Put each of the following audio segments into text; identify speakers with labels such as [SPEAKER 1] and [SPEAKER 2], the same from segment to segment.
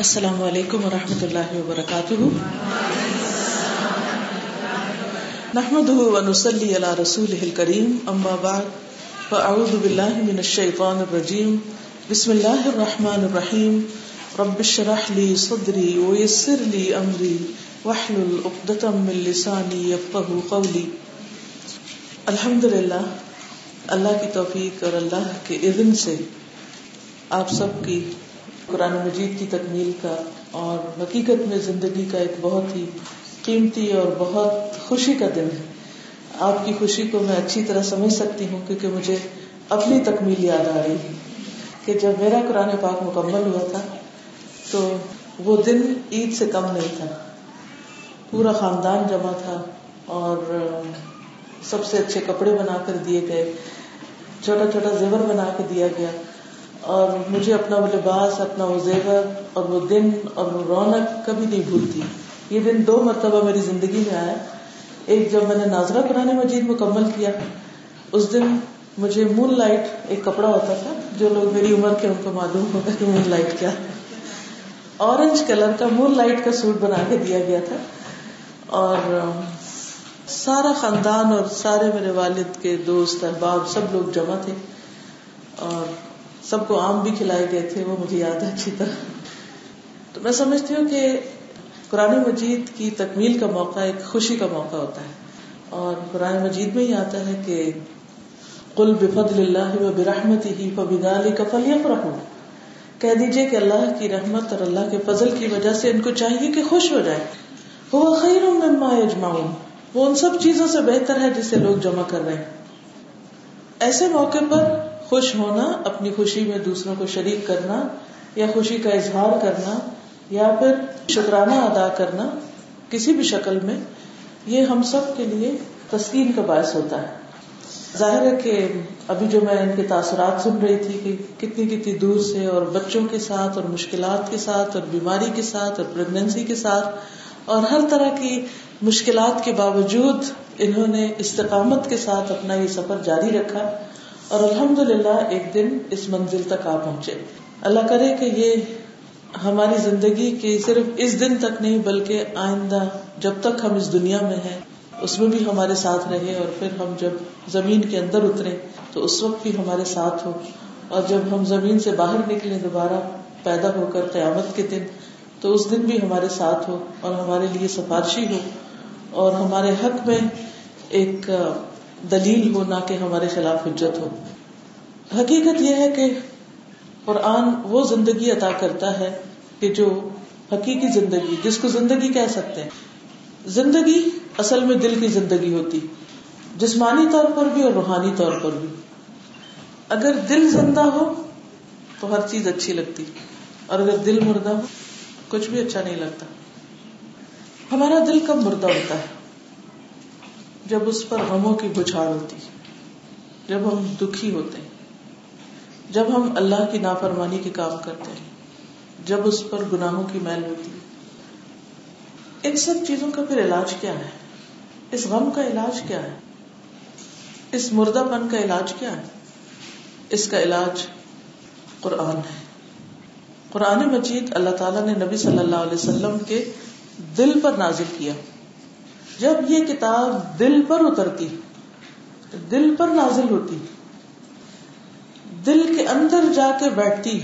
[SPEAKER 1] السلام علیکم و رحمۃ اللہ وبرکاتہ۔ نحمد ونسلی علی رسول کریم اما بعد، فاعوذ باللہ من الشیطان الرجیم۔ بسم اللہ الرحمن الرحیم۔ رب اشرح لی صدری ویسر لی امری۔ واحلل عقدۃ من لسانی یفقهوا قولی۔ الحمد للہ اللہ کی توفیق اور اللہ کے اذن سے آپ سب کی قرآن مجید کی تکمیل کا اور حقیقت میں زندگی کا ایک بہت ہی قیمتی اور بہت خوشی کا دن ہے۔ آپ کی خوشی کو میں اچھی طرح سمجھ سکتی ہوں کیونکہ مجھے اپنی تکمیل یاد آ رہی ہے کہ جب میرا قرآن پاک مکمل ہوا تھا تو وہ دن عید سے کم نہیں تھا۔ پورا خاندان جمع تھا اور سب سے اچھے کپڑے بنا کر دیے گئے، چھوٹا چھوٹا زیور بنا کے دیا گیا۔ اور مجھے اپنا وہ لباس، اپنا وہ زیور اور وہ دن اور وہ رونق کبھی نہیں بھولتی۔ یہ دن دو مرتبہ میری زندگی میں آیا ایک جب میں نے ناظرہ قرآن مجید مکمل کیا، اس دن مجھے مون لائٹ ایک کپڑا ہوتا تھا، جو لوگ میری عمر کے ان کو معلوم ہوگا کہ مون لائٹ کیا۔ اورنج کلر کا مون لائٹ کا سوٹ بنا کے دیا گیا تھا۔ اور سارا خاندان اور سارے میرے والد کے دوست احباب سب لوگ جمع تھے۔ اور سب کو آم بھی کھلائے گئے تھے، وہ مجھے یاد ہے اچھی طرح۔ تو میں سمجھتی ہوں کہ قرآن مجید کی تکمیل کا موقع ایک خوشی کا موقع ہوتا ہے۔ اور قرآن مجید میں ہی آتا ہے کہ کل بفد اللہ و برحمت ہی فبال کا فلیف رہو کہہ دیجیے کہ اللہ کی رحمت اور اللہ کے فضل کی وجہ سے ان کو چاہیے کہ خوش ہو جائے۔ وہ خیر مما اجماؤں وہ ان سب چیزوں سے بہتر ہے جسے لوگ جمع کر رہے ہیں۔ ایسے موقع پر خوش ہونا، اپنی خوشی میں دوسروں کو شریک کرنا، یا خوشی کا اظہار کرنا، یا پھر شکرانہ ادا کرنا، کسی بھی شکل میں، یہ ہم سب کے لیے تسکین کا باعث ہوتا ہے۔ ظاہر ہے کہ ابھی جو میں ان کے تاثرات سن رہی تھی کہ کتنی کتنی دور سے اور بچوں کے ساتھ اور مشکلات کے ساتھ اور بیماری کے ساتھ اور پریگنینسی کے ساتھ اور ہر طرح کی مشکلات کے باوجود انہوں نے استقامت کے ساتھ اپنا یہ سفر جاری رکھا۔ اور الحمد للہ ایک دن اس منزل تک آ پہنچے۔ اللہ کرے کہ یہ ہماری زندگی کے صرف اس دن تک نہیں، بلکہ آئندہ جب تک ہم اس دنیا میں ہیں، اس میں بھی ہمارے ساتھ رہے اور پھر ہم جب زمین کے اندر اترے تو اس وقت بھی ہمارے ساتھ ہو اور جب ہم زمین سے باہر نکلے دوبارہ پیدا ہو کر قیامت کے دن، تو اس دن بھی ہمارے ساتھ ہو اور ہمارے لیے سفارشی ہو اور ہمارے حق میں ایک دلیل ہو نہ کہ ہمارے خلاف حجت ہو۔ حقیقت یہ ہے کہ قرآن وہ زندگی عطا کرتا ہے کہ جو حقیقی زندگی، جس کو زندگی کہہ سکتے ہیں۔ زندگی اصل میں دل کی زندگی ہوتی، جسمانی طور پر بھی اور روحانی طور پر بھی۔ اگر دل زندہ ہو تو ہر چیز اچھی لگتی، اور اگر دل مردہ ہو، کچھ بھی اچھا نہیں لگتا۔ ہمارا دل کب مردہ ہوتا ہے؟ جب اس پر غموں کی بچھاڑ ہوتی، جب ہم دکھی ہوتے ہیں جب ہم اللہ کی نافرمانی کے کام کرتے ہیں جب اس پر گناہوں کی میل ہوتی۔ ان سب چیزوں کا پھر علاج کیا ہے؟ اس غم کا علاج کیا ہے؟ اس مردہ پن کا علاج کیا ہے؟ اس کا علاج قرآن ہے۔ قرآن مجید اللہ تعالیٰ نے نبی صلی اللہ علیہ وسلم کے دل پر نازل کیا۔ جب یہ کتاب دل پر اترتی، دل پر نازل ہوتی، دل کے اندر جا کے بیٹھتی،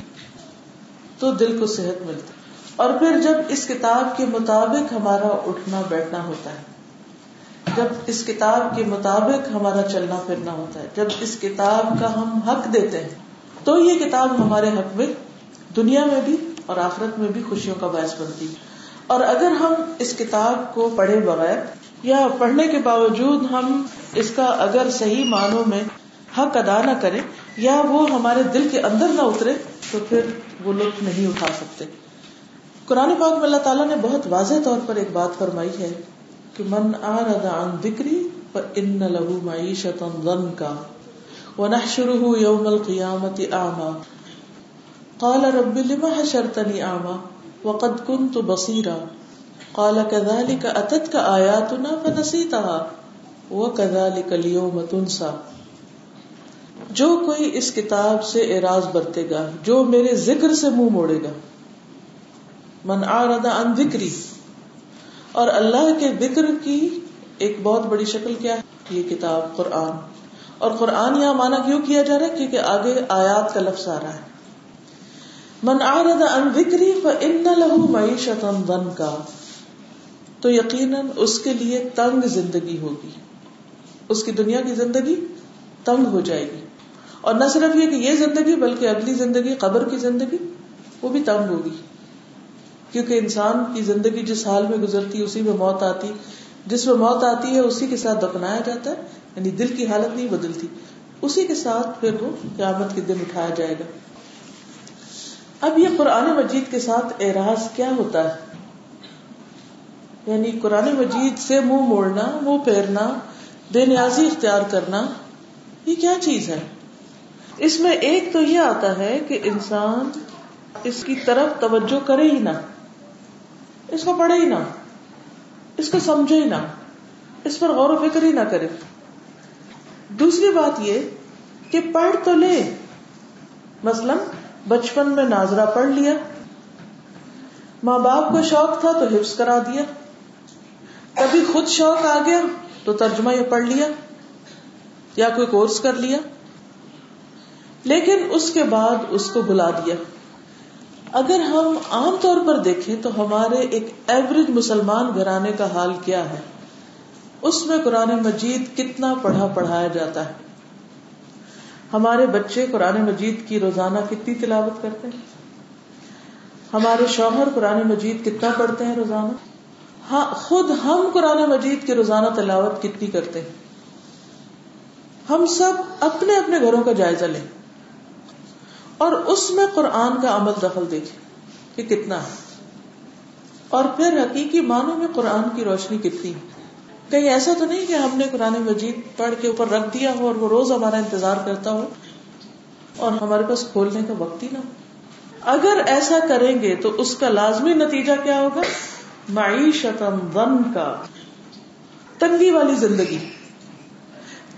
[SPEAKER 1] تو دل کو صحت ملتی۔ اور پھر جب اس کتاب کے مطابق ہمارا اٹھنا بیٹھنا ہوتا ہے، جب اس کتاب کے مطابق ہمارا چلنا پھرنا ہوتا ہے، جب اس کتاب کا ہم حق دیتے ہیں، تو یہ کتاب ہمارے حق میں، دنیا میں بھی اور آخرت میں بھی خوشیوں کا باعث بنتی۔ اور اگر ہم اس کتاب کو پڑھے بغیر یا پڑھنے کے باوجود ہم اس کا اگر صحیح معنوں میں حق ادا نہ کرے یا وہ ہمارے دل کے اندر نہ اترے، تو پھر وہ لطف نہیں اٹھا سکتے۔ قرآن پاک میں اللہ تعالیٰ نے بہت واضح طور پر ایک بات فرمائی ہے کہ من عن ذکری ان لہو معیشت کا ونحشره يوم القيامة أعمى قال رب لما حشرتني أعمى وقد كنت بصيرا کالا کدالی کا اتت کا آیا تو نہ فنسی تھا وہ کدالی کلیو متنسا جو کوئی اس کتاب سے اعراض برتے گا، جو میرے ذکر سے منہ موڑے گا۔ من آرد ان ذکری۔ اور اللہ کے ذکر کی ایک بہت بڑی شکل کیا ہے؟ یہ کتاب قرآن۔ اور قرآن یہاں مانا کیوں کیا جا رہا ہے؟ کیونکہ آگے آیات کا لفظ آ رہا ہے۔ من آرد ان ذکری فإن له معیشتا ضنکا۔ تو یقیناً اس کے لیے تنگ زندگی ہوگی۔ اس کی دنیا کی زندگی تنگ ہو جائے گی۔ اور نہ صرف یہ کہ یہ زندگی بلکہ اگلی زندگی، قبر کی زندگی، وہ بھی تنگ ہوگی۔ کیونکہ انسان کی زندگی جس حال میں گزرتی اسی میں موت آتی۔ جس میں موت آتی ہے، اسی کے ساتھ دفنایا جاتا ہے۔ یعنی دل کی حالت نہیں بدلتی۔ اسی کے ساتھ پھر وہ قیامت کے دن اٹھایا جائے گا۔ اب یہ قرآن مجید کے ساتھ اعراض کیا ہوتا ہے؟ یعنی قرآن مجید سے منہ مو موڑنا، منہ پھیرنا، بے نیازی اختیار کرنا، یہ کیا چیز ہے؟ اس میں ایک تو یہ آتا ہے کہ انسان اس کی طرف توجہ کرے ہی نہ۔ اس کو پڑھے ہی نہ۔ اس کو سمجھے ہی نہ۔ اس پر غور و فکر ہی نہ کرے۔ دوسری بات یہ کہ پڑھ تو لے۔ مثلا بچپن میں ناظرہ پڑھ لیا۔ ماں باپ کو شوق تھا تو حفظ کرا دیا۔ کبھی خود شوق آ گیا تو ترجمہ یہ پڑھ لیا یا کوئی کورس کر لیا۔ لیکن اس کے بعد اس کو بلا دیا۔ اگر ہم عام طور پر دیکھیں تو ہمارے ایک ایوریج مسلمان گھرانے کا حال کیا ہے؟ اس میں قرآن مجید کتنا پڑھا پڑھایا جاتا ہے؟ ہمارے بچے قرآن مجید کی روزانہ کتنی تلاوت کرتے ہیں؟ ہمارے شوہر قرآن مجید کتنا پڑھتے ہیں روزانہ؟ ہاں خود ہم قرآن مجید کی روزانہ تلاوت کتنی کرتے ہیں؟ ہم سب اپنے اپنے گھروں کا جائزہ لیں۔ اور اس میں قرآن کا عمل دخل دیکھیں کہ کتنا ہے۔ اور پھر حقیقی معنوں میں قرآن کی روشنی کتنی ہے۔ کہیں ایسا تو نہیں کہ ہم نے قرآن مجید پڑھ کے اوپر رکھ دیا ہو اور وہ روز ہمارا انتظار کرتا ہو اور ہمارے پاس کھولنے کا وقت ہی نہ ہو۔ اگر ایسا کریں گے تو اس کا لازمی نتیجہ کیا ہوگا؟ معیشت ون کا تنگی والی زندگی۔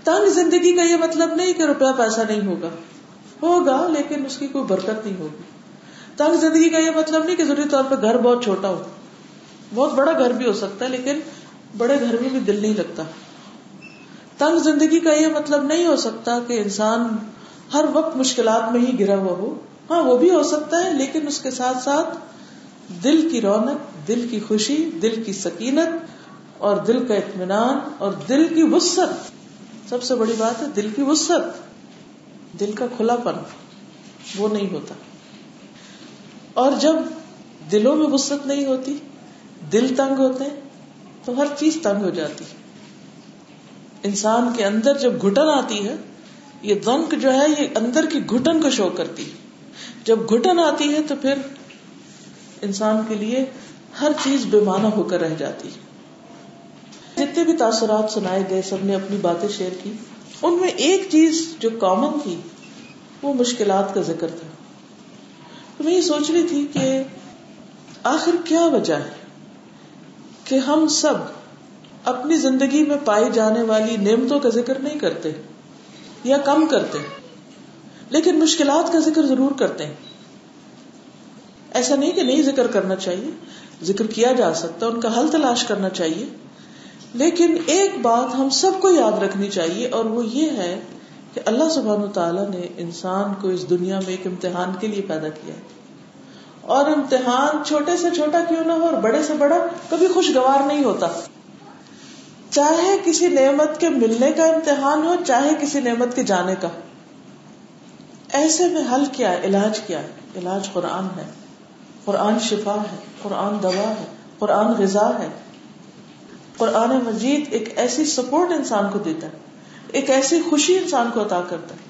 [SPEAKER 1] تنگ زندگی کا یہ مطلب نہیں کہ روپیہ پیسہ نہیں ہوگا۔ ہوگا، لیکن اس کی کوئی برکت نہیں ہوگی۔ تنگ زندگی کا یہ مطلب نہیں کہ ضروری طور پہ گھر بہت چھوٹا ہو۔ بہت بڑا گھر بھی ہو سکتا ہے، لیکن بڑے گھر میں بھی دل نہیں لگتا۔ تنگ زندگی کا یہ مطلب نہیں ہو سکتا کہ انسان ہر وقت مشکلات میں ہی گرا ہوا ہو۔ ہاں وہ بھی ہو سکتا ہے، لیکن اس کے ساتھ ساتھ دل کی رونق دل کی خوشی، دل کی سکینت اور دل کا اطمینان اور دل کی وسط سب سے بڑی بات ہے دل کی وسط دل کا کھلا پن وہ نہیں ہوتا۔ اور جب دلوں میں وسط نہیں ہوتی، دل تنگ ہوتے تو ہر چیز تنگ ہو جاتی۔ انسان کے اندر جب گٹن آتی ہے، یہ دنک جو ہے، یہ اندر کی گٹن کو شو کرتی جب گٹن آتی ہے، تو پھر انسان کے لیے ہر چیز بے معنی ہو کر رہ جاتی ہے۔ جتنے بھی تاثرات سنائے گئے، سب نے اپنی باتیں شیئر کی، ان میں ایک چیز جو کامن تھی، وہ مشکلات کا ذکر تھا۔ تو میں یہ سوچ رہی تھی کہ آخر کیا وجہ ہے کہ ہم سب اپنی زندگی میں پائی جانے والی نعمتوں کا ذکر نہیں کرتے یا کم کرتے، لیکن مشکلات کا ذکر ضرور کرتے۔ ہیں ایسا نہیں کہ نہیں ذکر کرنا چاہیے ذکر کیا جا سکتا ان کا حل تلاش کرنا چاہیے۔ لیکن ایک بات ہم سب کو یاد رکھنی چاہیے، اور وہ یہ ہے کہ اللہ سبحان تعالیٰ نے انسان کو اس دنیا میں ایک امتحان کے لیے پیدا کیا ہے۔ اور امتحان چھوٹے سے چھوٹا کیوں نہ ہو اور بڑے سے بڑا کبھی خوشگوار نہیں ہوتا۔ چاہے کسی نعمت کے ملنے کا امتحان ہو، چاہے کسی نعمت کے جانے کا۔ ایسے میں حل کیا ہے، علاج کیا ہے۔ علاج قرآن ہے۔ قرآن شفا ہے، قرآن دوا ہے، قرآن غذا ہے۔ قرآن مجید ایک ایسی سپورٹ انسان کو دیتا ہے، ایک ایسی خوشی انسان کو عطا کرتا ہے۔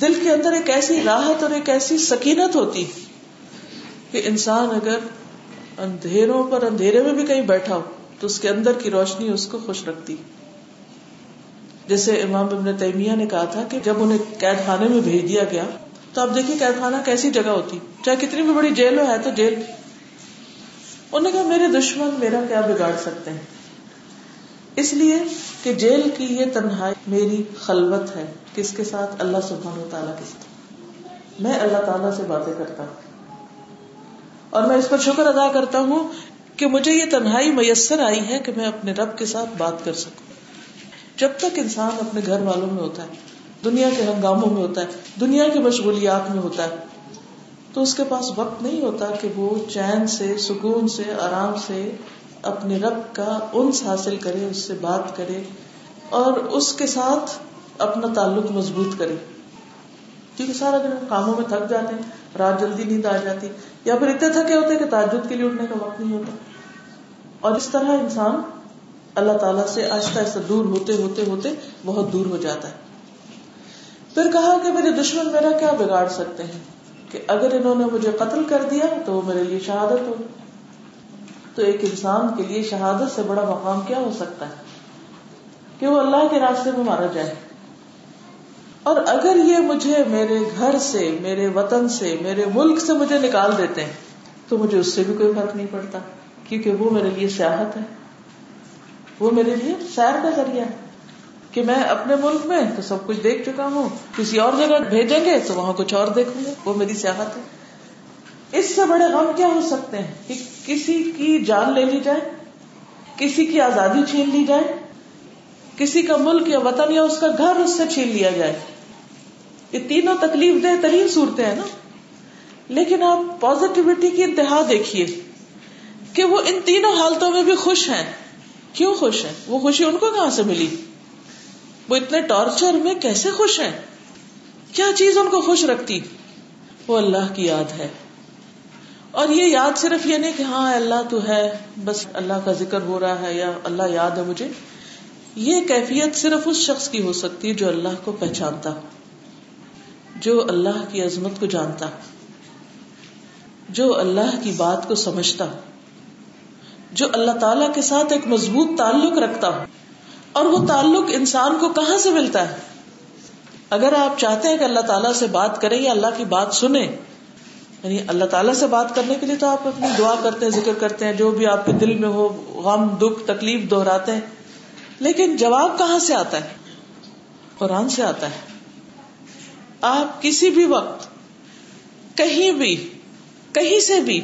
[SPEAKER 1] دل کے اندر ایک ایسی راحت اور ایک ایسی سکینت ہوتی کہ انسان اگر اندھیروں پر، اندھیرے میں بھی کہیں بیٹھا ہو، تو اس کے اندر کی روشنی اس کو خوش رکھتی جیسے امام ابن تیمیہ نے کہا تھا کہ جب انہیں قید خانے میں بھیج دیا گیا، تو آپ دیکھیے قید خانہ کیسی جگہ ہوتی۔ چاہے کتنی بھی بڑی جیل ہو، ہے تو جیل۔ انہوں نے کہا، میرے دشمن میرا کیا بگاڑ سکتے ہیں؟ اس لیے کہ جیل کی یہ تنہائی میری خلوت ہے۔ کس کے ساتھ؟ اللہ سبحان و تعالیٰ کے ساتھ۔ میں اللہ تعالیٰ سے باتیں کرتا ہوں۔ اور میں اس پر شکر ادا کرتا ہوں کہ مجھے یہ تنہائی میسر آئی ہے کہ میں اپنے رب کے ساتھ بات کر سکوں۔ جب تک انسان اپنے گھر والوں میں ہوتا ہے، دنیا کے ہنگاموں میں ہوتا ہے، دنیا کی مشغولیات میں ہوتا ہے تو اس کے پاس وقت نہیں ہوتا کہ وہ چین سے، سکون سے، آرام سے اپنے رب کا انس حاصل کرے، اس سے بات کرے اور اس کے ساتھ اپنا تعلق مضبوط کرے۔ کیونکہ سارا دن کاموں میں تھک جاتے ہیں، رات جلدی نیند آ جاتی، یا پھر اتنے تھکے ہوتے کہ تعجد کے لیے اٹھنے کا وقت نہیں ہوتا۔ اور اس طرح انسان اللہ تعالیٰ سے آہستہ آہستہ دور ہوتے ہوتے ہوتے بہت دور ہو جاتا ہے۔ پھر کہا کہ میرے دشمن میرا کیا بگاڑ سکتے ہیں؟ کہ اگر انہوں نے مجھے قتل کر دیا تو وہ میرے لیے شہادت ہو۔ تو ایک انسان کے لیے شہادت سے بڑا مقام کیا ہو سکتا ہے؟ کہ وہ اللہ کے راستے میں مارا جائے۔ اور اگر یہ مجھے میرے گھر سے، میرے وطن سے، میرے ملک سے مجھے نکال دیتے ہیں تو مجھے اس سے بھی کوئی فرق نہیں پڑتا، کیونکہ وہ میرے لیے سیاحت ہے۔ وہ میرے لیے سیر کا ذریعہ ہے۔ کہ میں اپنے ملک میں تو سب کچھ دیکھ چکا ہوں، کسی اور جگہ بھیجیں گے تو وہاں کچھ اور دیکھوں گے، وہ میری سیاحت ہے۔ اس سے بڑے غم کیا ہو سکتے ہیں کہ کسی کی جان لے لی جائے، کسی کی آزادی چھین لی جائے، کسی کا ملک یا وطن یا اس کا گھر اس سے چھین لیا جائے۔ یہ تینوں تکلیف دہ ترین صورتیں ہیں نا۔ لیکن آپ پازیٹیوٹی کی انتہا دیکھیے کہ وہ ان تینوں حالتوں میں بھی خوش ہیں۔ کیوں خوش ہیں؟ وہ خوشی ان کو کہاں سے ملی؟ وہ اتنے ٹارچر میں کیسے خوش ہیں؟ کیا چیز ان کو خوش رکھتی؟ وہ اللہ کی یاد ہے۔ اور یہ یاد صرف یہ نہیں کہ ہاں اللہ تو ہے، بس اللہ کا ذکر ہو رہا ہے یا اللہ یاد ہے مجھے۔ یہ کیفیت صرف اس شخص کی ہو سکتی ہے جو اللہ کو پہچانتا، جو اللہ کی عظمت کو جانتا، جو اللہ کی بات کو سمجھتا، جو اللہ تعالی کے ساتھ ایک مضبوط تعلق رکھتا۔ ہو اور وہ تعلق انسان کو کہاں سے ملتا ہے؟ اگر آپ چاہتے ہیں کہ اللہ تعالیٰ سے بات کریں یا اللہ کی بات سنیں یعنی اللہ تعالیٰ سے بات کرنے کے لیے تو آپ اپنی دعا کرتے ہیں، ذکر کرتے ہیں، جو بھی آپ کے دل میں ہو، غم، دکھ، تکلیف دہراتے ہیں۔ لیکن جواب کہاں سے آتا ہے؟ قرآن سے آتا ہے۔ آپ کسی بھی وقت، کہیں بھی، کہیں سے بھی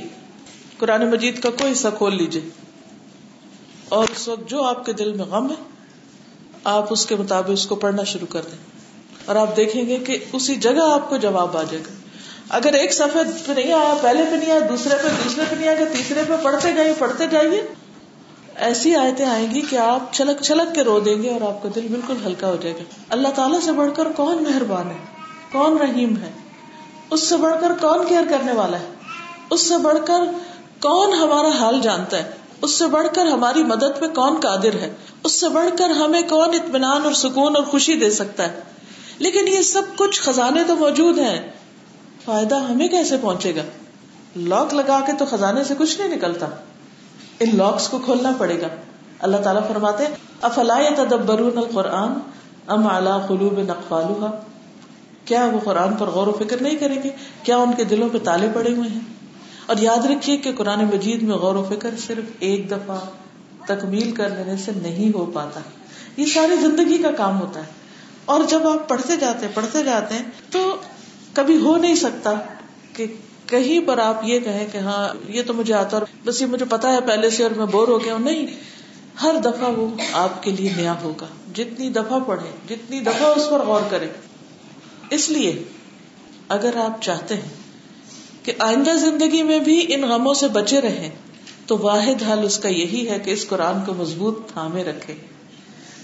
[SPEAKER 1] قرآن مجید کا کوئی حصہ کھول لیجیے اور اس وقت جو آپ کے دل میں غم ہے آپ اس کے مطابق اس کو پڑھنا شروع کر دیں۔ اور آپ دیکھیں گے کہ اسی جگہ آپ کو جواب آ جائے گا۔ اگر ایک سفید پہ نہیں آیا، پہلے پہ نہیں آیا، دوسرے پہ دوسرے پہ نہیں آیا، تیسرے پہ پڑھتے جائیے پڑھتے جائیے۔ ایسی آیتیں آئیں گی کہ آپ چھلک چھلک کے رو دیں گے اور آپ کا دل بالکل ہلکا ہو جائے گا۔ اللہ تعالیٰ سے بڑھ کر کون مہربان ہے؟ کون رحیم ہے؟ اس سے بڑھ کر کون کیئر کرنے والا ہے؟ اس سے بڑھ کر کون ہمارا حال جانتا ہے؟ اس سے بڑھ کر ہماری مدد پہ کون قادر ہے؟ اس سے بڑھ کر ہمیں کون اطمینان اور سکون اور خوشی دے سکتا ہے؟ لیکن یہ سب کچھ خزانے تو موجود ہیں۔ فائدہ ہمیں کیسے پہنچے گا؟ لاک لگا کے تو خزانے سے کچھ نہیں نکلتا۔ ان لاکس کو کھولنا پڑے گا۔ اللہ تعالیٰ فرماتے افلا تدبرون القرآن ام اعلی قلوب نقفالها؟ کیا وہ قرآن پر غور و فکر نہیں کریں گے؟ کیا ان کے دلوں پہ تالے پڑے ہوئے ہیں؟ اور یاد رکھیے کہ قرآن مجید میں غور و فکر صرف ایک دفعہ تکمیل کر لینے سے نہیں ہو پاتا۔ یہ ساری زندگی کا کام ہوتا ہے۔ اور جب آپ پڑھتے جاتے ہیں، پڑھتے جاتے ہیں، تو کبھی ہو نہیں سکتا کہ کہیں پر آپ یہ کہیں کہ ہاں یہ تو مجھے آتا اور بس یہ مجھے پتا ہے، پہلے سے اور میں بور ہو گیا ہوں۔ نہیں، ہر دفعہ وہ آپ کے لیے نیا ہوگا۔ جتنی دفعہ پڑھے جتنی دفعہ اس پر غور کرے اس لیے اگر آپ چاہتے ہیں کہ آئندہ زندگی میں بھی ان غموں سے بچے رہے تو واحد حل اس کا یہی ہے کہ اس قرآن کو مضبوط تھامے رکھے۔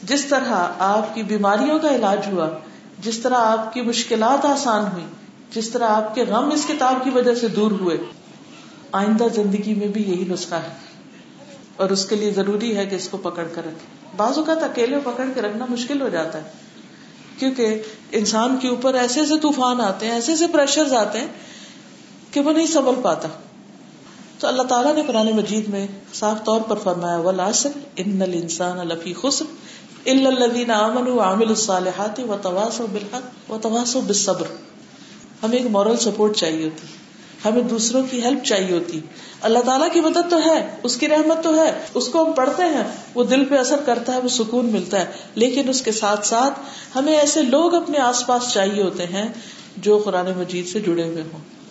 [SPEAKER 1] جس طرح آپ کی بیماریوں کا علاج ہوا، جس طرح آپ کی مشکلات آسان ہوئی جس طرح آپ کے غم اس کتاب کی وجہ سے دور ہوئے، آئندہ زندگی میں بھی یہی نسخہ ہے۔ اور اس کے لیے ضروری ہے کہ اس کو پکڑ کر رکھے بعض اوقات اکیلے پکڑ کے رکھنا مشکل ہو جاتا ہے، کیونکہ انسان کے اوپر ایسے ایسے طوفان آتے ہیں، ایسے ایسے پریشر آتے ہیں کہ وہ نہیں سنبھل پاتا۔ تو اللہ تعالیٰ نے قرآن مجید میں صاف طور پر فرمایا ولاسر ان الانسان لفی خسر الا الذين امنوا وعملوا الصالحات وتواصوا بالحق وتواصوا بالصبر۔ ہمیں ایک مورل سپورٹ چاہیے ہوتی، ہمیں دوسروں کی ہیلپ چاہیے ہوتی۔ اللہ تعالیٰ کی مدد تو ہے، اس کی رحمت تو ہے، اس کو ہم پڑھتے ہیں، وہ دل پہ اثر کرتا ہے، وہ سکون ملتا ہے۔ لیکن اس کے ساتھ ساتھ ہمیں ایسے لوگ اپنے آس پاس چاہیے ہوتے ہیں جو قرآن مجید سے جڑے ہوئے ہوں۔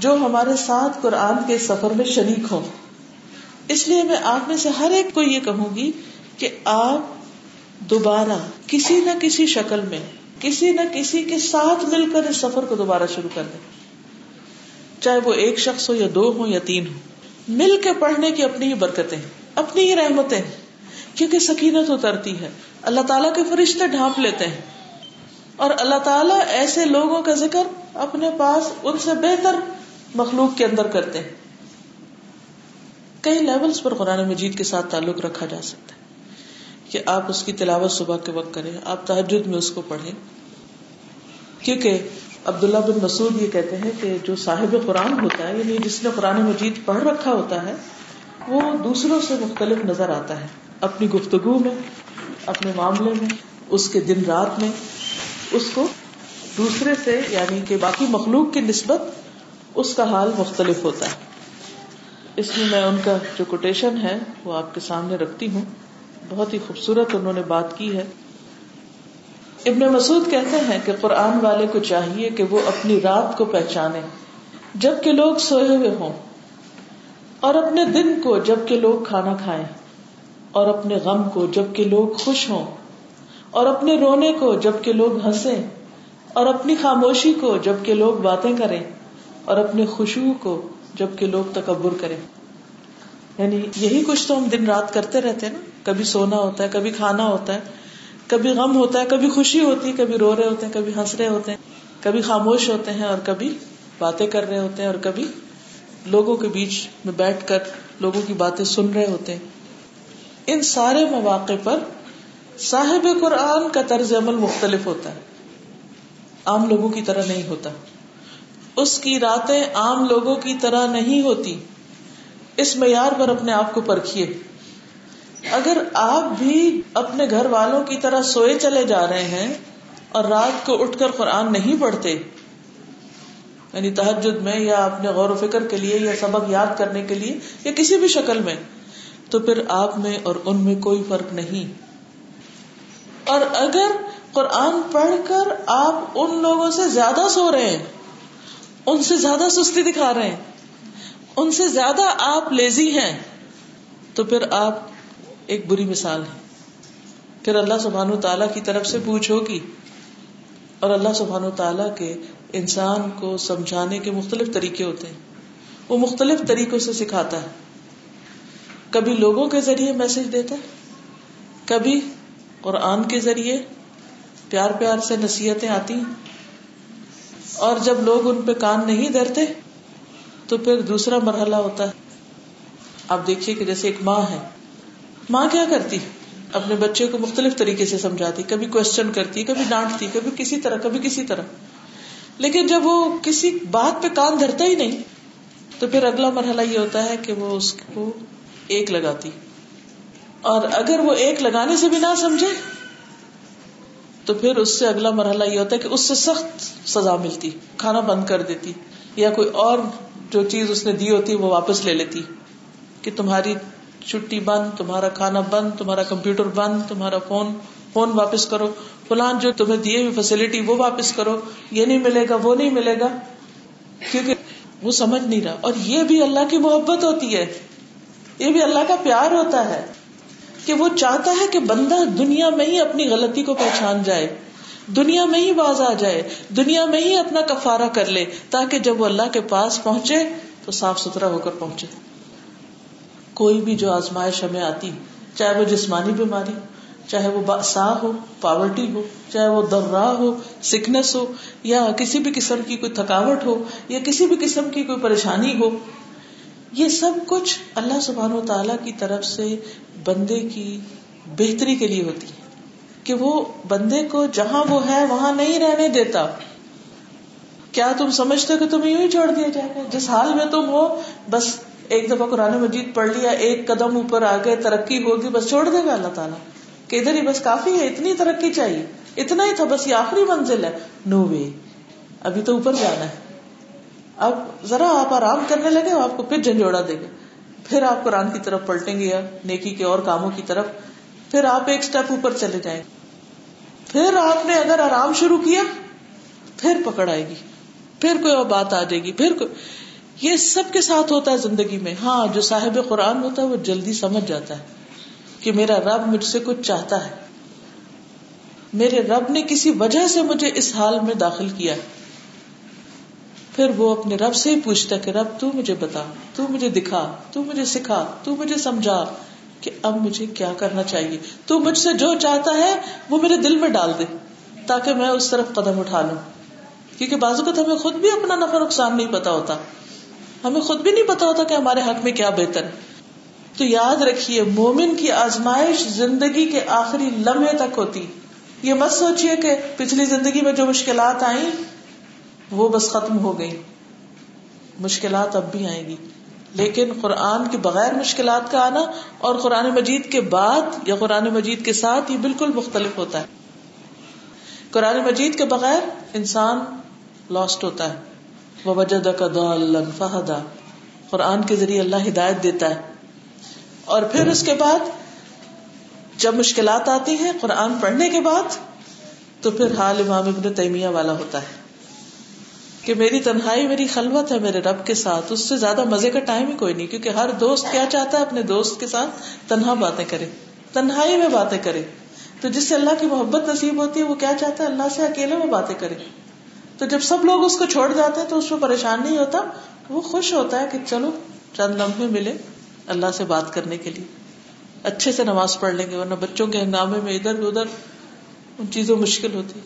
[SPEAKER 1] جو ہمارے ساتھ قرآن کے سفر میں شریک ہوں۔ اس لیے میں آپ میں سے ہر ایک کو یہ کہوں گی کہ آپ دوبارہ کسی نہ کسی شکل میں، کسی نہ کسی کے ساتھ مل کر اس سفر کو دوبارہ شروع کر دیں۔ چاہے وہ ایک شخص ہو یا دو ہو یا تین ہو مل کے پڑھنے کی اپنی ہی برکتیں، اپنی ہی رحمتیں۔ کیونکہ سکینت اترتی ہے۔ اللہ تعالیٰ کے فرشتے ڈھانپ لیتے ہیں۔ اور اللہ تعالیٰ ایسے لوگوں کا ذکر اپنے پاس ان سے بہتر مخلوق کے اندر کرتے ہیں۔ کئی لیولز پر قرآن مجید کے ساتھ تعلق رکھا جا سکتا ہے کہ آپ اس کی تلاوت صبح کے وقت کریں، آپ تحجد میں اس کو پڑھیں۔ کیونکہ عبداللہ بن مسعود یہ کہتے ہیں کہ جو صاحب قرآن ہوتا ہے یعنی جس نے قرآن مجید پڑھ رکھا ہوتا ہے، وہ دوسروں سے مختلف نظر آتا ہے۔ اپنی گفتگو میں، اپنے معاملے میں، اس کے دن رات میں، اس کو دوسرے سے یعنی کہ باقی مخلوق کی نسبت اس کا حال مختلف ہوتا ہے۔ اس لیے میں ان کا جو کوٹیشن ہے وہ آپ کے سامنے رکھتی ہوں۔ بہت ہی خوبصورت انہوں نے بات کی ہے۔ ابن مسعود کہتے ہیں کہ قرآن والے کو چاہیے کہ وہ اپنی رات کو پہچانے۔ جبکہ لوگ سوئے ہوئے ہوں۔ اور اپنے دن کو جبکہ لوگ کھانا کھائیں۔ اور اپنے غم کو جبکہ لوگ خوش ہوں۔ اور اپنے رونے کو جبکہ لوگ ہنسیں۔ اور اپنی خاموشی کو جبکہ لوگ باتیں کریں۔ اور اپنے خوشبو کو جبکہ لوگ تکبر کریں۔ یعنی یہی کچھ تو ہم دن رات کرتے رہتے ہیں نا۔ کبھی سونا ہوتا ہے، کبھی کھانا ہوتا ہے۔ کبھی غم ہوتا ہے، کبھی خوشی ہوتی ہے، کبھی رو رہے ہوتے ہیں، کبھی ہنس رہے ہوتے ہیں۔ کبھی خاموش ہوتے ہیں اور کبھی باتیں کر رہے ہوتے ہیں اور کبھی لوگوں کے بیچ میں بیٹھ کر لوگوں کی باتیں سن رہے ہوتے ہیں۔ ان سارے مواقع پر صاحب قرآن کا طرز عمل مختلف ہوتا ہے۔ عام لوگوں کی طرح نہیں ہوتا۔ اس کی راتیں عام لوگوں کی طرح نہیں ہوتی۔ اس معیار پر اپنے آپ کو پرکھیے۔ اگر آپ بھی اپنے گھر والوں کی طرح سوئے چلے جا رہے ہیں اور رات کو اٹھ کر قرآن نہیں پڑھتے یعنی تحجد میں یا اپنے غور و فکر کے لیے یا سبق یاد کرنے کے لیے یا کسی بھی شکل میں، تو پھر آپ میں اور ان میں کوئی فرق نہیں۔ اور اگر قرآن پڑھ کر آپ ان لوگوں سے زیادہ سو رہے ہیں ان سے زیادہ سستی دکھا رہے ہیں۔ ان سے زیادہ آپ لیزی ہیں۔ تو پھر آپ ایک بری مثال ہے پھر اللہ سبحان تعالیٰ کی طرف سے پوچھ ہوگی اور اللہ سبحان تعالیٰ کے انسان کو سمجھانے کے مختلف طریقے ہوتے ہیں۔ وہ مختلف طریقوں سے سکھاتا ہے۔ کبھی لوگوں کے ذریعے میسج دیتا ہے۔ کبھی قرآن کے ذریعے پیار پیار سے نصیحتیں آتی ہیں۔ اور جب لوگ ان پہ کان نہیں دھرتے تو پھر دوسرا مرحلہ ہوتا ہے۔ آپ دیکھیے کہ جیسے ایک ماں ہے۔ ماں کیا کرتی؟ اپنے بچے کو مختلف طریقے سے سمجھاتی، کبھی کوشچن کرتی، کبھی ڈانٹتی، کبھی کسی طرح، کبھی کسی طرح۔ لیکن جب وہ کسی بات پہ کان دھرتا ہی نہیں، تو پھر اگلا مرحلہ یہ ہوتا ہے کہ وہ اس کو ایک لگاتی۔ اور اگر وہ ایک لگانے سے بھی نہ سمجھے تو پھر اس سے اگلا مرحلہ یہ ہوتا ہے کہ اس سے سخت سزا ملتی، کھانا بند کر دیتی، یا کوئی اور جو چیز اس نے دی ہوتی وہ واپس لے لیتی کہ تمہاری چھٹی بند، تمہارا کھانا بند، تمہارا کمپیوٹر بند، تمہارا فون فون واپس کرو، فلان جو تمہیں دیے ہوئی فیسلٹی وہ واپس کرو، یہ نہیں ملے گا، وہ نہیں ملے گا، کیونکہ وہ سمجھ نہیں رہا۔ اور یہ بھی اللہ کی محبت ہوتی ہے، یہ بھی اللہ کا پیار ہوتا ہے۔ کہ وہ چاہتا ہے کہ بندہ دنیا میں ہی اپنی غلطی کو پہچان جائے، دنیا میں ہی باز آ جائے، دنیا میں ہی اپنا کفارہ کر لے، تاکہ جب وہ اللہ کے پاس پہنچے تو صاف ستھرا ہو کر پہنچے۔ کوئی بھی جو آزمائش ہمیں آتی، چاہے وہ جسمانی بیماری، چاہے وہ سا ہو، پاورٹی ہو، چاہے وہ درا ہو، سکنس ہو، یا کسی بھی قسم کی کوئی تھکاوٹ ہو، یا کسی بھی قسم کی کوئی پریشانی ہو یہ سب کچھ اللہ سبحان و تعالی کی طرف سے بندے کی بہتری کے لیے ہوتی ہے۔ کہ وہ بندے کو جہاں وہ ہے، وہاں نہیں رہنے دیتا۔ کیا تم سمجھتے کہ تمہیں یوں ہی چھوڑ دیا جائے گا؟ جس حال میں تم ہو، بس ایک دفعہ قرآن مجید پڑھ لیا، ایک قدم اوپر آگے ترقی ہوگی، بس چھوڑ دے گا اللہ تعالیٰ۔ کہ ادھر ہی بس کافی ہے، اتنی ترقی چاہیے۔ اتنا ہی تھا، بس یہ آخری منزل ہے۔ نو وے ابھی تو اوپر جانا ہے۔ اب ذرا آپ آرام کرنے لگے آپ کو پھر جھنجھوڑا دے گا پھر آپ قرآن کی طرف پلٹیں گے یا نیکی کے اور کاموں کی طرف۔ پھر آپ ایک اسٹیپ اوپر چلے جائیں پھر آپ نے اگر آرام شروع کیا، پھر پکڑ آئے گی۔ پھر کوئی اور بات آ جائے گی۔ پھر کوئی یہ سب کے ساتھ ہوتا ہے زندگی میں۔ ہاں جو صاحب قرآن ہوتا ہے، وہ جلدی سمجھ جاتا ہے کہ میرا رب مجھ سے کچھ چاہتا ہے۔ میرے رب نے کسی وجہ سے مجھے اس حال میں داخل کیا پھر وہ اپنے رب سے ہی پوچھتا کہ رب تو مجھے بتا، تو مجھے دکھا، تو مجھے سکھا، تو مجھے سمجھا کہ اب مجھے کیا کرنا چاہیے۔ تو مجھ سے جو چاہتا ہے وہ میرے دل میں ڈال دے تاکہ میں اس طرف قدم اٹھا لوں۔ کیونکہ بازو کا ہمیں خود بھی اپنا نفع نقصان نہیں پتا ہوتا۔ ہمیں خود بھی نہیں پتا ہوتا کہ ہمارے حق میں کیا بہتر۔ ہے تو یاد رکھیے، مومن کی آزمائش زندگی کے آخری لمحے تک ہوتی۔ یہ مت سوچیے کہ پچھلی زندگی میں جو مشکلات آئیں وہ بس ختم ہو گئی۔ مشکلات اب بھی آئیں گی۔ لیکن قرآن کے بغیر مشکلات کا آنا اور قرآن مجید کے بعد یا قرآن مجید کے ساتھ یہ بالکل مختلف ہوتا ہے۔ قرآن مجید کے بغیر انسان لاسٹ ہوتا ہے۔ وہ وجد کا فہدا قرآن کے ذریعے اللہ ہدایت دیتا ہے۔ اور پھر اس کے بعد جب مشکلات آتی ہیں قرآن پڑھنے کے بعد تو پھر حال امام ابن تیمیہ والا ہوتا ہے۔ کہ میری تنہائی میری خلوت ہے میرے رب کے ساتھ، اس سے زیادہ مزے کا ٹائم ہی کوئی نہیں، کیونکہ ہر دوست کیا چاہتا ہے؟ اپنے دوست کے ساتھ تنہا باتیں کرے، تنہائی میں باتیں کرے۔ تو جس سے اللہ کی محبت نصیب ہوتی ہے، وہ کیا چاہتا ہے؟ اللہ سے اکیلے میں باتیں کرے۔ تو جب سب لوگ اس کو چھوڑ جاتے ہیں تو اس میں پریشان نہیں ہوتا، وہ خوش ہوتا ہے کہ چلو، چند لمحے ملے اللہ سے بات کرنے کے لیے۔ اچھے سے نماز پڑھ لیں گے، ورنہ بچوں کے ہنگامے میں ادھر ادھر ان چیزوں مشکل ہوتی۔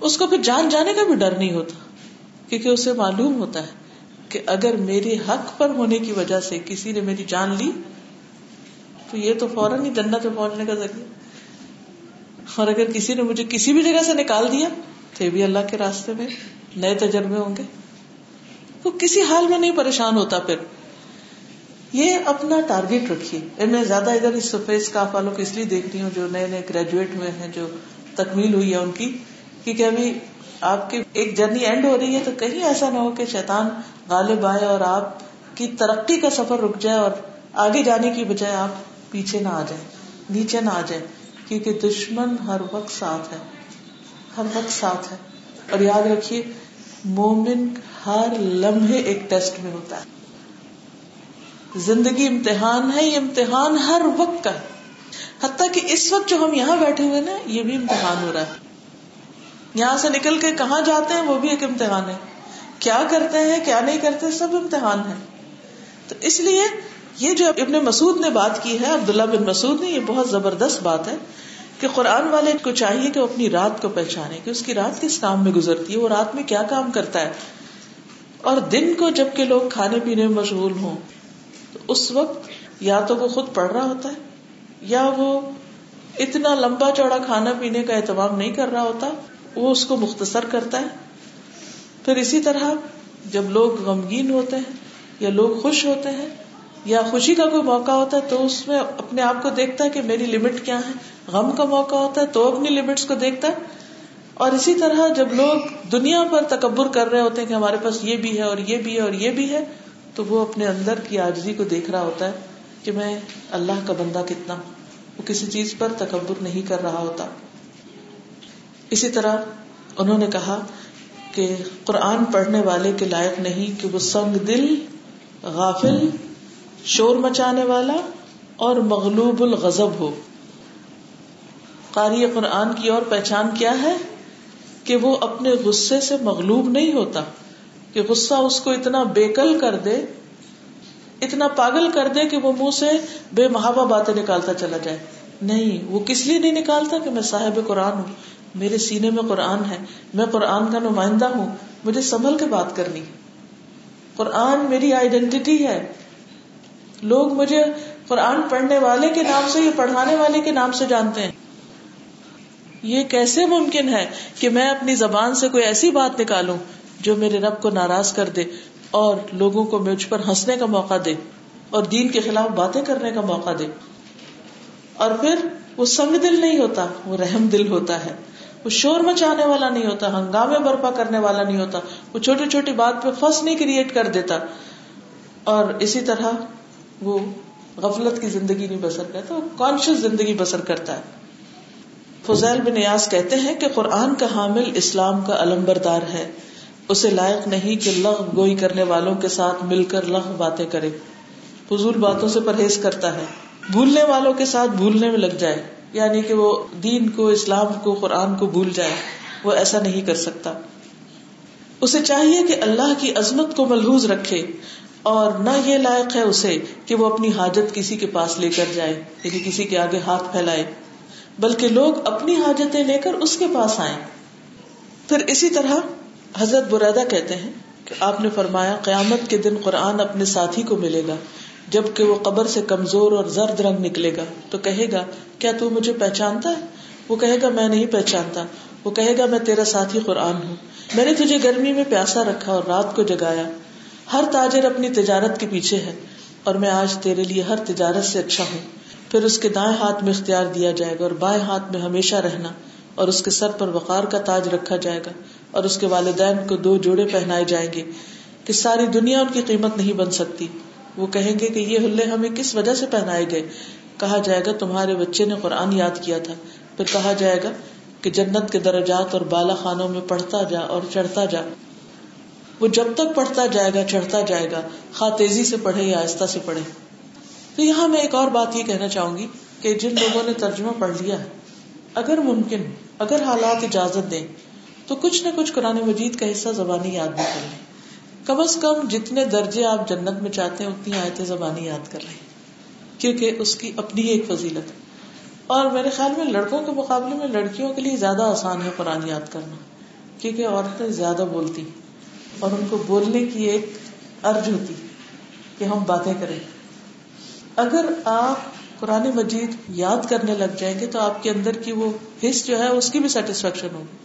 [SPEAKER 1] اس کو پھر جان جانے کا بھی ڈر نہیں ہوتا۔ کیونکہ اسے معلوم ہوتا ہے کہ اگر میرے حق پر ہونے کی وجہ سے کسی نے میری جان لی، تو یہ تو فوراً ہی جنت میں پہنچنے کا ذریعہ اور اگر کسی نے مجھے کسی بھی جگہ سے نکال دیا تھے بھی اللہ کے راستے میں نئے تجربے ہوں گے۔ تو کسی حال میں نہیں پریشان ہوتا پھر۔ یہ اپنا ٹارگیٹ رکھیے۔ میں زیادہ ادھر اس سفید اسکاف والوں کو اس لیے دیکھ رہی ہوں جو نئے نئے گریجویٹ ہوئے ہیں، جو تکمیل ہوئی ہے ان کی کیونکہ ابھی آپ کی ایک جرنی اینڈ ہو رہی ہے تو کہیں ایسا نہ ہو کہ شیطان غالب آئے اور آپ کی ترقی کا سفر رک جائے اور آگے جانے کی بجائے آپ پیچھے نہ آ جائیں، نیچے نہ آ جائیں، کیونکہ دشمن ہر وقت ساتھ ہے، ہر وقت ساتھ ہے۔ اور یاد رکھیے، مومن ہر لمحے ایک ٹیسٹ میں ہوتا ہے۔ زندگی امتحان ہے، یہ امتحان ہر وقت کا ہے۔ حتیٰ کہ اس وقت جو ہم یہاں بیٹھے ہوئے نا، یہ بھی امتحان ہو رہا ہے۔ یہاں سے نکل کے کہاں جاتے ہیں وہ بھی ایک امتحان ہے۔ کیا کرتے ہیں، کیا نہیں کرتے، سب امتحان ہے تو اس لیے یہ جو ابن مسعود نے بات کی ہے، عبداللہ بن مسعود نے، یہ بہت زبردست بات ہے کہ قرآن والے کو چاہیے کہ وہ اپنی رات کو پہچانے کہ اس کی رات کس کام میں گزرتی ہے، وہ رات میں کیا کام کرتا ہے۔ اور دن کو جبکہ لوگ کھانے پینے میں مشغول ہوں، تو اس وقت یا تو وہ خود پڑھ رہا ہوتا ہے، یا وہ اتنا لمبا چوڑا کھانا پینے کا اہتمام نہیں کر رہا ہوتا وہ اس کو مختصر کرتا ہے۔ پھر اسی طرح جب لوگ غمگین ہوتے ہیں یا لوگ خوش ہوتے ہیں یا خوشی کا کوئی موقع ہوتا ہے تو اس میں اپنے آپ کو دیکھتا ہے کہ میری لمٹ کیا ہے۔ غم کا موقع ہوتا ہے تو اپنی لمٹس کو دیکھتا ہے۔ اور اسی طرح جب لوگ دنیا پر تکبر کر رہے ہوتے ہیں کہ ہمارے پاس یہ بھی ہے اور یہ بھی ہے اور یہ بھی ہے، تو وہ اپنے اندر کی آجزی کو دیکھ رہا ہوتا ہے کہ میں اللہ کا بندہ کتنا وہ کسی چیز پر تکبر نہیں کر رہا ہوتا۔ اسی طرح انہوں نے کہا کہ قرآن پڑھنے والے کے لائق نہیں کہ وہ سنگ دل، غافل، شور مچانے والا اور مغلوب الغضب ہو۔ قاری قرآن کی اور پہچان کیا ہے؟ کہ وہ اپنے غصے سے مغلوب نہیں ہوتا، کہ غصہ اس کو اتنا بےکل کر دے، اتنا پاگل کر دے کہ وہ منہ سے بے محابہ باتیں نکالتا چلا جائے۔ نہیں، وہ کس لیے نہیں نکالتا کہ میں صاحب قرآن ہوں؟ میرے سینے میں قرآن ہے، میں قرآن کا نمائندہ ہوں، مجھے سنبھل کے بات کرنی قرآن میری آئیڈینٹی ہے۔ لوگ مجھے قرآن پڑھنے والے کے نام سے یا پڑھانے والے کے نام سے جانتے ہیں۔ یہ کیسے ممکن ہے کہ میں اپنی زبان سے کوئی ایسی بات نکالوں جو میرے رب کو ناراض کر دے اور لوگوں کو مجھ پر ہنسنے کا موقع دے اور دین کے خلاف باتیں کرنے کا موقع دے۔ اور پھر وہ سنگ دل نہیں ہوتا، وہ رحم دل ہوتا ہے۔ وہ شور مچانے والا نہیں ہوتا، ہنگامے برپا کرنے والا نہیں ہوتا، وہ چھوٹی چھوٹی بات پہ فس نہیں کریٹ کر دیتا۔ اور اسی طرح وہ غفلت کی زندگی نہیں بسر کرتا، وہ کانشیس زندگی بسر کرتا ہے۔ فضیل بن نیاز کہتے ہیں کہ قرآن کا حامل اسلام کا علم بردار ہے۔ اسے لائق نہیں کہ لغ گوئی کرنے والوں کے ساتھ مل کر لغ باتیں کرے۔ فضول باتوں سے پرہیز کرتا ہے۔ بھولنے والوں کے ساتھ بھولنے میں لگ جائے۔ یعنی کہ وہ دین کو، اسلام کو، قرآن کو بھول جائے، وہ ایسا نہیں کر سکتا۔ اسے چاہیے کہ اللہ کی عظمت کو ملحوظ رکھے اور نہ یہ لائق ہے اسے کہ وہ اپنی حاجت کسی کے پاس لے کر جائے یعنی کسی کے آگے ہاتھ پھیلائے، بلکہ لوگ اپنی حاجتیں لے کر اس کے پاس آئے پھر اسی طرح حضرت برادہ کہتے ہیں کہ آپ نے فرمایا، قیامت کے دن قرآن اپنے ساتھی کو ملے گا۔ جبکہ وہ قبر سے کمزور اور زرد رنگ نکلے گا۔ تو کہے گا، کیا تو مجھے پہچانتا ہے؟ وہ کہے گا، میں نہیں پہچانتا۔ وہ کہے گا، میں تیرا ساتھی قرآن ہوں۔ میں نے تجھے گرمی میں پیاسا رکھا اور رات کو جگایا۔ ہر تاجر اپنی تجارت کے پیچھے ہے اور میں آج تیرے لیے ہر تجارت سے اچھا ہوں۔ پھر اس کے دائیں ہاتھ میں اختیار دیا جائے گا اور بائیں ہاتھ میں ہمیشہ رہنا اور اس کے سر پر وقار کا تاج رکھا جائے گا اور اس کے والدین کو دو جوڑے پہنائے جائیں گے کہ ساری دنیا ان کی قیمت نہیں بن سکتی۔ وہ کہیں گے کہ یہ ہلے ہمیں کس وجہ سے پہنائے گئے؟ کہا جائے گا تمہارے بچے نے قرآن یاد کیا تھا۔ پھر کہا جائے گا کہ جنت کے درجات اور بالا خانوں میں پڑھتا جا اور چڑھتا جا۔ وہ جب تک پڑھتا جائے گا، چڑھتا جائے گا۔ خواہ تیزی سے پڑھے یا آہستہ سے پڑھے۔ تو یہاں میں ایک اور بات یہ کہنا چاہوں گی کہ جن لوگوں نے ترجمہ پڑھ لیا ہے، اگر ممکن، اگر حالات اجازت دیں، تو کچھ نہ کچھ قرآن مجید کا حصہ زبانی یاد بھی کر لیں کم از کم جتنے درجے آپ جنت میں چاہتے ہیں، اتنی آیتیں زبانی یاد کر لیں۔ کیونکہ اس کی اپنی ایک فضیلت اور میرے خیال میں لڑکوں کے مقابلے میں لڑکیوں کے لیے زیادہ آسان ہے قرآن یاد کرنا۔ کیونکہ عورتیں زیادہ بولتی اور ان کو بولنے کی ایک ارج ہوتی کہ ہم باتیں کریں۔ اگر آپ قرآن مجید یاد کرنے لگ جائیں گے تو آپ کے اندر کی وہ حص جو ہے، اس کی بھی سیٹسفیکشن ہوگی۔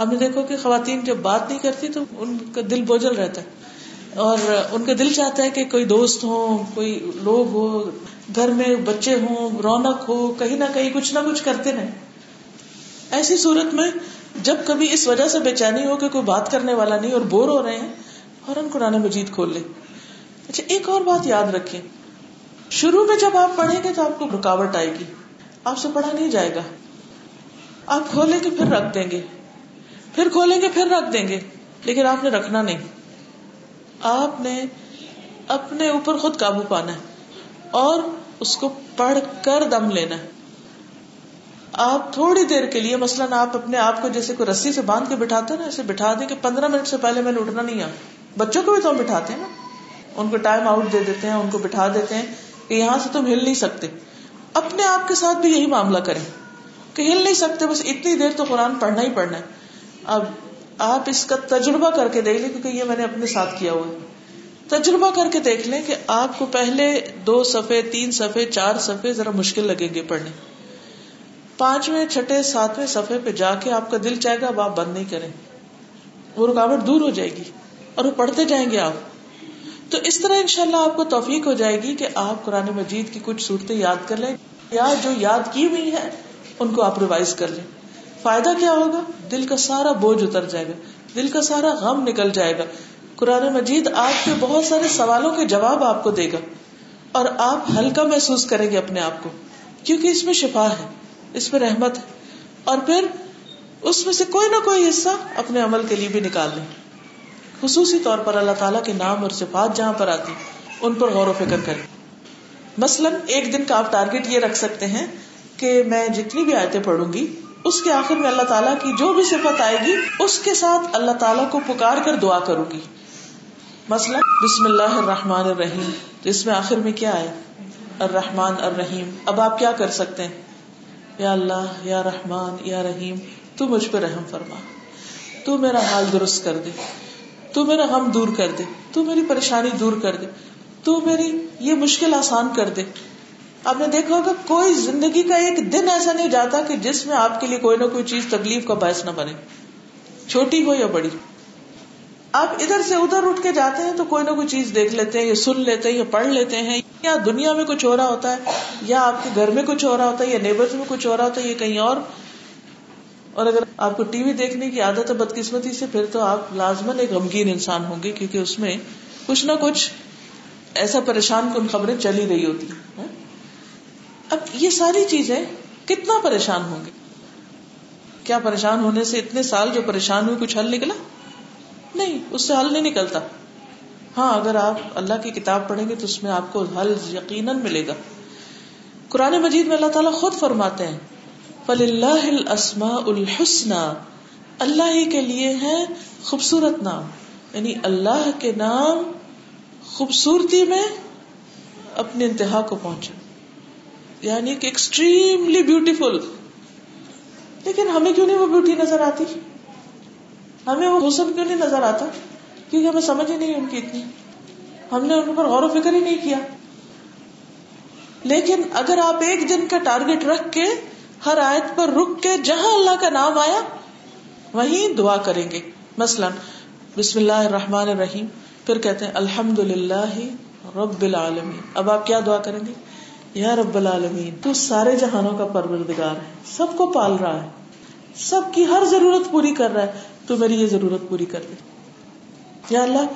[SPEAKER 1] ہم نے دیکھو کہ خواتین جب بات نہیں کرتی تو ان کا دل بوجھل رہتا ہے اور ان کا دل چاہتا ہے کہ کوئی دوست ہو، کوئی لوگ ہو، گھر میں بچے ہوں، رونق ہو، کہیں نہ کہیں کچھ نہ کچھ کرتے رہے ایسی صورت میں جب کبھی اس وجہ سے بے چینی ہو کہ کوئی بات کرنے والا نہیں اور بور ہو رہے ہیں اور ان قرآن مجید کھول لیں۔ اچھا ایک اور بات یاد رکھیں۔ شروع میں جب آپ پڑھیں گے تو آپ کو رکاوٹ آئے گی۔ آپ سے پڑھا نہیں جائے گا۔ آپ کھولیں گے پھر رکھ دیں گے۔ پھر کھولیں گے، پھر رکھ دیں گے۔ لیکن آپ نے رکھنا نہیں۔ آپ نے اپنے اوپر خود قابو پانا ہے اور اس کو پڑھ کر دم لینا ہے۔ آپ تھوڑی دیر کے لیے مثلاً آپ اپنے آپ کو جیسے کوئی رسی سے باندھ کے بٹھاتے نا ایسے بٹھا دیں کہ پندرہ منٹ سے پہلے میں نے اٹھنا نہیں آ بچوں کو بھی تو ہم بٹھاتے ہیں نا۔ ان کو ٹائم آؤٹ دے دیتے ہیں، ان کو بٹھا دیتے ہیں کہ یہاں سے تم ہل نہیں سکتے۔ اپنے آپ کے ساتھ بھی یہی معاملہ کریں کہ ہل نہیں سکتے، بس اتنی دیر تو قرآن پڑھنا ہی پڑھنا ہے۔ اب آپ اس کا تجربہ کر کے دیکھ لیں، کیونکہ یہ میں نے اپنے ساتھ کیا ہوا ہے۔ تجربہ کر کے دیکھ لیں کہ آپ کو پہلے دو صفحے، تین صفحے، چار صفحے ذرا مشکل لگیں گے پڑھنے۔ پانچویں، چھٹے، ساتویں صفحے پہ جا کے آپ کا دل چاہے گا، اب آپ بند نہیں کریں۔ وہ رکاوٹ دور ہو جائے گی اور وہ پڑھتے جائیں گے آپ۔ تو اس طرح ان شاء اللہ آپ کو توفیق ہو جائے گی کہ آپ قرآن مجید کی کچھ صورتیں یاد کر لیں، یا جو یاد کی ہوئی ہے ان کو آپ ریوائز کر لیں۔ فائدہ کیا ہوگا؟ دل کا سارا بوجھ اتر جائے گا، دل کا سارا غم نکل جائے گا۔ قرآن مجید آپ کے بہت سارے سوالوں کے جواب آپ کو دے گا اور آپ ہلکا محسوس کریں گے اپنے آپ کو، کیونکہ اس میں شفا ہے، اس میں رحمت ہے۔ اور پھر اس میں سے کوئی نہ کوئی حصہ اپنے عمل کے لیے بھی نکال لیں۔ خصوصی طور پر اللہ تعالیٰ کے نام اور صفات جہاں پر آتی، ان پر غور و فکر کریں۔ مثلاً ایک دن کا آپ ٹارگیٹ یہ رکھ سکتے ہیں کہ میں جتنی بھی آیتیں پڑھوں گی اس کے آخر میں اللہ تعالیٰ کی جو بھی صفت آئے گی، اس کے ساتھ اللہ تعالیٰ کو پکار کر دعا کروں گی۔ مثلاً، بسم اللہ الرحمن الرحیم۔ جس میں آخر میں کیا ہے؟ الرحمن الرحیم۔ اب آپ کیا کر سکتے ہیں؟ یا اللہ، یا رحمان، یا رحیم، تو مجھ پہ رحم فرما۔ تو میرا حال درست کر دے۔ تو میرا غم دور کر دے۔ تو میری پریشانی دور کر دے۔ تو میری یہ مشکل آسان کر دے۔ آپ نے دیکھا ہوگا کوئی زندگی کا ایک دن ایسا نہیں جاتا کہ جس میں آپ کے لیے کوئی نہ کوئی چیز تکلیف کا باعث نہ بنے۔ چھوٹی ہو یا بڑی۔ آپ ادھر سے ادھر اٹھ کے جاتے ہیں تو کوئی نہ کوئی چیز دیکھ لیتے ہیں یا سن لیتے ہیں یا پڑھ لیتے ہیں۔ یا دنیا میں کچھ ہو رہا ہوتا ہے، یا آپ کے گھر میں کچھ ہو رہا ہوتا ہے، یا نیبر میں کچھ ہو رہا ہوتا ہے، یا کہیں اور۔ اور اگر آپ کو ٹی وی دیکھنے کی عادت ہے بدقسمتی سے، پھر تو آپ لازمن ایک غمگین انسان ہوں گے، کیونکہ اس میں کچھ نہ کچھ ایسا پریشان کن خبریں چلی رہی ہوتی۔ ہیں اب یہ ساری چیزیں کتنا پریشان ہوں گے؟ کیا پریشان ہونے سے اتنے سال جو پریشان ہوئے کچھ حل نکلا؟ نہیں، اس سے حل نہیں نکلتا۔ ہاں اگر آپ اللہ کی کتاب پڑھیں گے تو اس میں آپ کو حل یقیناً ملے گا۔ قرآن مجید میں اللہ تعالیٰ خود فرماتے ہیں فل اللہ السما الحسن اللہ ہی کے لیے ہے خوبصورت نام۔ یعنی اللہ کے نام خوبصورتی میں اپنی انتہا کو پہنچے۔ یعنی کہ ایکسٹریملی بیوٹیفل لیکن ہمیں کیوں نہیں وہ بیوٹی نظر آتی؟ ہمیں وہ حسن کیوں نہیں نظر آتا؟ کیونکہ ہمیں سمجھ ہی نہیں ان کی اتنی۔ ہم نے ان پر غور و فکر ہی نہیں کیا۔ لیکن اگر آپ ایک دن کا ٹارگیٹ رکھ کے ہر آیت پر رک کے جہاں اللہ کا نام آیا، وہیں دعا کریں گے۔ مثلاً، بسم اللہ الرحمن الرحیم پھر کہتے ہیں الحمد للہ رب العالمین اب آپ کیا دعا کریں گے؟ یا رب العالمین، تو سارے جہانوں کا پروردگار ہے، سب کو پال رہا ہے، سب کی ہر ضرورت پوری کر رہا ہے، تو میری یہ ضرورت پوری کر دے۔ یا اللہ،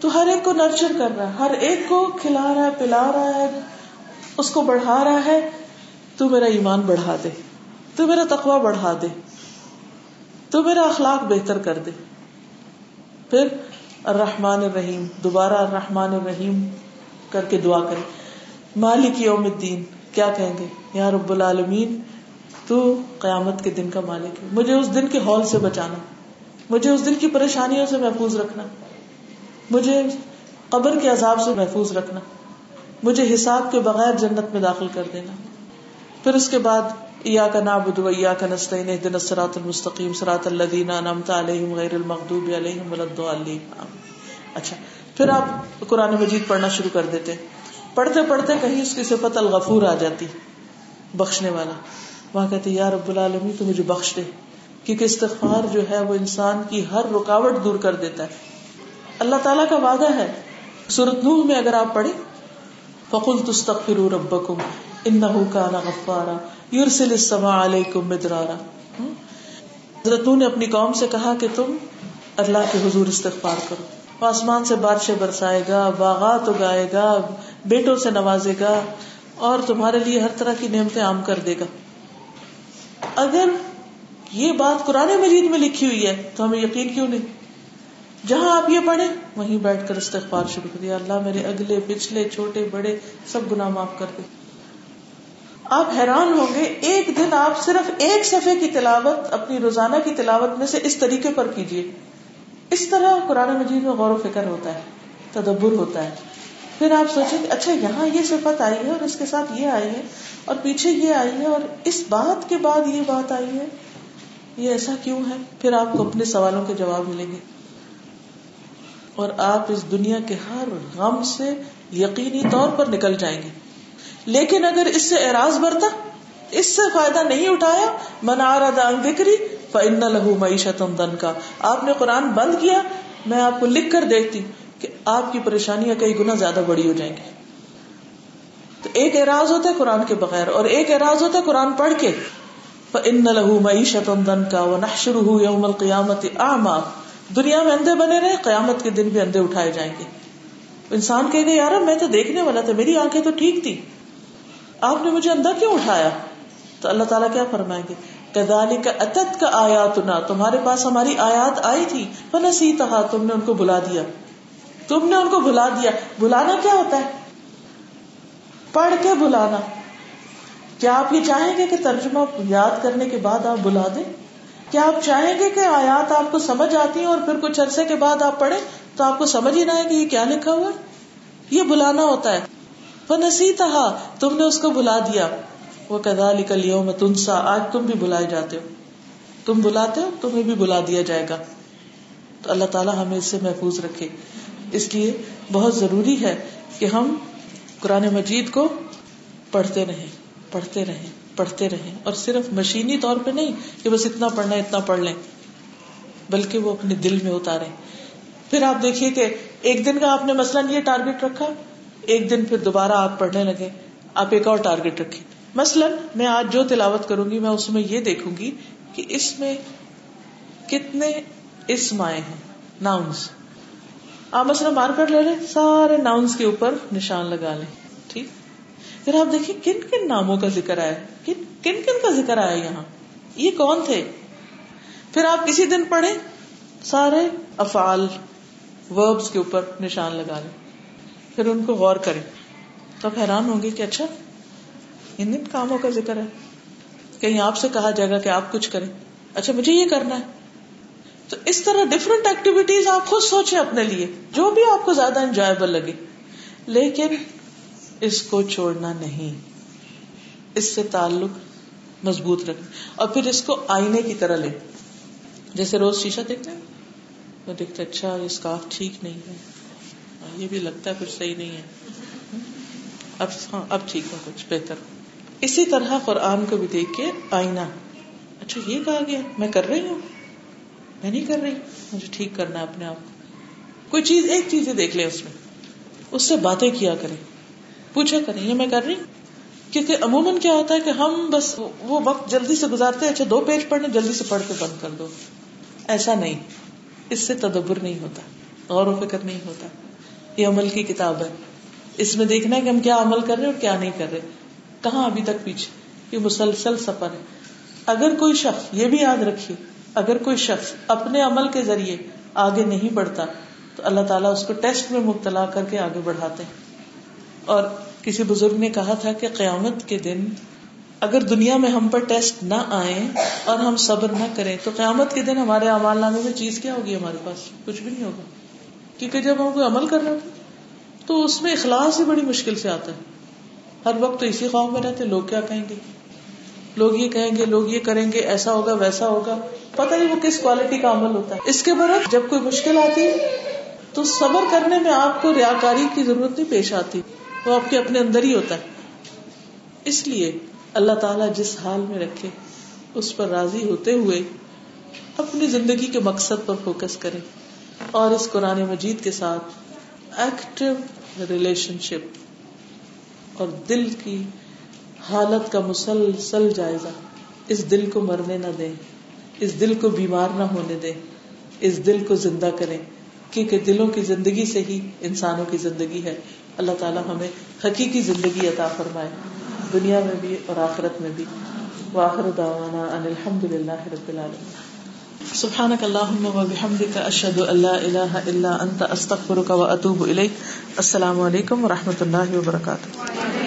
[SPEAKER 1] تو ہر ایک کو نرچر کر رہا ہے، ہر ایک کو کھلا رہا ہے، پلا رہا ہے، اس کو بڑھا رہا ہے، تو میرا ایمان بڑھا دے، تو میرا تقوا بڑھا دے، تو میرا اخلاق بہتر کر دے۔ پھر الرحمن الرحیم، دوبارہ الرحمن الرحیم کر کے دعا کرے مالک یوم الدین، کیا کہیں گے؟ یا رب العالمین، تو قیامت کے دن کا مالک ہے۔ مجھے اس دن کے ہال سے بچانا، مجھے اس دن کی پریشانیوں سے محفوظ رکھنا، مجھے قبر کے عذاب سے محفوظ رکھنا، مجھے حساب کے بغیر جنت میں داخل کر دینا۔ پھر اس کے بعد یا کا نابود یا کا نسطین دن سرات المستقیم سرات اللہ نمتا علیہم غیر المقوب علیہم الدین اچھا پھر آپ قرآن مجید پڑھنا شروع کر دیتے ہیں۔ پڑھتے پڑھتے کہیں اس کی صفت الغفور آ جاتی، بخشنے والا۔ وہاں کہتے یا رب العالمی تو مجھے بخش دے۔ کیونکہ استغفار جو ہے، وہ انسان کی ہر رکاوٹ دور کر دیتا ہے۔ اللہ تعالیٰ کا وعدہ ہے۔ سورت نوح میں اگر آپ پڑھیں فقل تستغفروا ربکم انہو کان غفارا یورسل السماء علیکم مدرارا۔ حضرت نے اپنی قوم سے کہا کہ تم اللہ کے حضور استغفار کرو۔ آسمان سے بارشیں برسائے گا، باغات اگائے گا بیٹوں سے نوازے گا اور تمہارے لیے ہر طرح کی نعمتیں عام کر دے گا۔ اگر یہ بات قرآن مجید میں لکھی ہوئی ہے تو ہمیں یقین کیوں نہیں؟ جہاں آپ یہ پڑھیں، وہیں بیٹھ کر استغفار شروع کر دیا۔ اللہ میرے اگلے، پچھلے، چھوٹے، بڑے سب گناہ معاف کر دے۔ آپ حیران ہوں گے، ایک دن آپ صرف ایک صفحے کی تلاوت، اپنی روزانہ کی تلاوت میں سے اس طریقے پر کیجیے اس طرح قرآن مجید میں غور و فکر ہوتا ہے، تدبر ہوتا ہے۔ پھر آپ سوچیں کہ اچھا یہاں یہ صفت آئی ہے اور اس کے ساتھ یہ آئی ہے اور پیچھے یہ آئی ہے اور اس بات کے بعد یہ بات آئی ہے، یہ ایسا کیوں ہے؟ پھر آپ کو اپنے سوالوں کے جواب ملیں گے۔ اور آپ اس دنیا کے ہر غم سے یقینی طور پر نکل جائیں گے۔ لیکن اگر اس سے اعراض برتا، اس سے فائدہ نہیں اٹھایا منا رہا بکری فن لہو معیشت کا آپ نے قرآن بند کیا، میں آپ کو لکھ کر دیکھتی۔ کہ آپ کی پریشانیاں کئی گنا زیادہ بڑی ہو جائیں گی۔ تو ایک اعراض ہوتا ہے قرآن کے بغیر اور ایک اعراض ہوتا ہے قرآن پڑھ کے۔ ان لہو معیشت دن کا وہ نہ شروع ہو یوم القیامت آما دنیا میں اندھے بنے رہے، قیامت کے دن بھی اندھے اٹھائے جائیں گے۔ انسان کہ گئے یار میں تو دیکھنے والا تھا، میری آنکھیں تو ٹھیک تھی آپ نے مجھے اندھا کیوں اٹھایا؟ تو اللہ تعالیٰ کیا فرمائیں گے؟ کدالی کا اتت کا آیات نہ تمہارے پاس ہماری آیات آئی تھی۔ فنسی تھا تم نے ان کو بلا دیا۔ تم نے ان کو بلا دیا۔ بلانا کیا ہوتا ہے؟ پڑھ کے بلانا کیا آپ یہ چاہیں گے کہ ترجمہ یاد کرنے کے بعد آپ بلا دیں؟ کیا آپ چاہیں گے کہ آیات آپ کو سمجھ آتی ہیں اور پھر کچھ عرصے کے بعد آپ پڑھیں تو آپ کو سمجھ ہی نہ ہے کہ یہ کیا لکھا ہوا ہے؟ یہ بلانا ہوتا ہے۔ وہ نسی تھا تم نے اس کو بلا دیا۔ وہ کدا نکل میں تنسا آج تم بھی بلائے جاتے ہو۔ تم بلاتے ہو، تمہیں بھی بلا دیا جائے گا۔ تو اللہ تعالیٰ ہمیں اس سے محفوظ رکھے۔ اس لیے بہت ضروری ہے کہ ہم قرآن مجید کو پڑھتے رہیں پڑھتے رہیں پڑھتے رہیں۔ اور صرف مشینی طور پہ نہیں کہ بس اتنا پڑھنا، اتنا پڑھ لیں، بلکہ وہ اپنے دل میں اتارے۔ پھر آپ دیکھیے کہ ایک دن کا آپ نے مثلاً یہ ٹارگیٹ رکھا، ایک دن پھر دوبارہ آپ پڑھنے لگے۔ آپ ایک اور ٹارگیٹ رکھے مثلاً میں آج جو تلاوت کروں گی، میں اس میں یہ دیکھوں گی کہ اس میں کتنے اسم آئے ہیں ناؤنس آپ مثلاً مارکر لے لیں، سارے ناؤنس کے اوپر نشان لگا لیں، ٹھیک؟ پھر آپ دیکھیں کن کن ناموں کا ذکر آیا، کن کن کن کا ذکر آیا یہاں؟ یہ کون تھے؟ پھر آپ کسی دن پڑھیں، سارے افعال وربس کے اوپر نشان لگا لیں، پھر ان کو غور کریں۔ تو آپ حیران ہوں گے کہ اچھا ان ان کاموں کا ذکر ہے۔ کہیں آپ سے کہا جائے گا کہ آپ کچھ کریں۔ اچھا مجھے یہ کرنا ہے۔ تو اس طرح ڈفرینٹ ایکٹیویٹیز آپ خود سوچیں اپنے لیے، جو بھی آپ کو زیادہ انجوائبل لگے۔ لیکن اس کو چھوڑنا نہیں۔ اس سے تعلق مضبوط رکھیں اور پھر اس کو آئینے کی طرح لیں جیسے روز شیشہ دیکھتے ہیں، وہ دیکھتے اچھا یہ اسکارف ٹھیک نہیں ہے۔ یہ بھی لگتا ہے کچھ صحیح نہیں ہے۔ اب ہاں اب ٹھیک ہے، کچھ بہتر۔ اسی طرح قرآن کو بھی دیکھ کے آئینہ۔ اچھا یہ کہا گیا، میں کر رہی ہوں۔ میں نہیں کر رہی، مجھے ٹھیک کرنا ہے اپنے آپ کو۔ کوئی چیز، ایک چیز دیکھ لیں اس میں۔ اس سے باتیں کیا کریں؟ پوچھا کریں، یہ میں کر رہی۔ کیونکہ عموماً کیا ہوتا ہے کہ ہم بس وہ وقت جلدی سے گزارتے اچھا دو پیج پڑھنے، جلدی سے پڑھ کے بند کر دو۔ ایسا نہیں۔ اس سے تدبر نہیں ہوتا، غور و فکر نہیں ہوتا۔ یہ عمل کی کتاب ہے۔ اس میں دیکھنا ہے کہ ہم کیا عمل کر رہے اور کیا نہیں کر رہے۔ کہاں ابھی تک پیچھے؟ یہ مسلسل سفر ہے۔ اگر کوئی شخص، یہ بھی یاد رکھیے اگر کوئی شخص اپنے عمل کے ذریعے آگے نہیں بڑھتا، تو اللہ تعالیٰ اس کو ٹیسٹ میں مبتلا کر کے آگے بڑھاتے ہیں۔ اور کسی بزرگ نے کہا تھا کہ قیامت کے دن اگر دنیا میں ہم پر ٹیسٹ نہ آئے اور ہم صبر نہ کریں، تو قیامت کے دن ہمارے امال نامے میں چیز کیا ہوگی ہمارے پاس؟ کچھ بھی نہیں ہوگا۔ کیونکہ جب ہم کوئی عمل کر رہے ہوتے تو اس میں اخلاص ہی بڑی مشکل سے آتا ہے۔ ہر وقت تو اسی خواب میں رہتے لوگ کیا کہیں گے؟ لوگ یہ کہیں گے، لوگ یہ کریں گے، ایسا ہوگا، ویسا ہوگا۔ پتہ نہیں وہ کس کوالٹی کا عمل ہوتا ہے۔ اس کے برعکس جب کوئی مشکل آتی ہے تو صبر کرنے میں آپ کو ریاکاری کی ضرورت نہیں پیش آتی۔ وہ آپ کے اپنے اندر ہی ہوتا ہے۔ اس لیے اللہ تعالیٰ جس حال میں رکھے، اس پر راضی ہوتے ہوئے اپنی زندگی کے مقصد پر فوکس کرے اور اس قرآن مجید کے ساتھ ایکٹیو ریلیشن شپ اور دل کی حالت کا مسلسل جائزہ۔ اس دل کو مرنے نہ دیں، اس دل کو بیمار نہ ہونے دیں، اس دل کو زندہ کریں۔ کیونکہ دلوں کی زندگی سے ہی انسانوں کی زندگی ہے۔ اللہ تعالیٰ ہمیں حقیقی زندگی عطا فرمائے، دنیا میں بھی اور آخرت میں بھی۔ واخر دعوانا ان الحمد للہ رب العالمین۔ سبحانك اللهم وبحمدك اشهد ان لا اله الا انت استغفرك واتوب اليك السلام علیکم و رحمۃ اللہ وبرکاتہ۔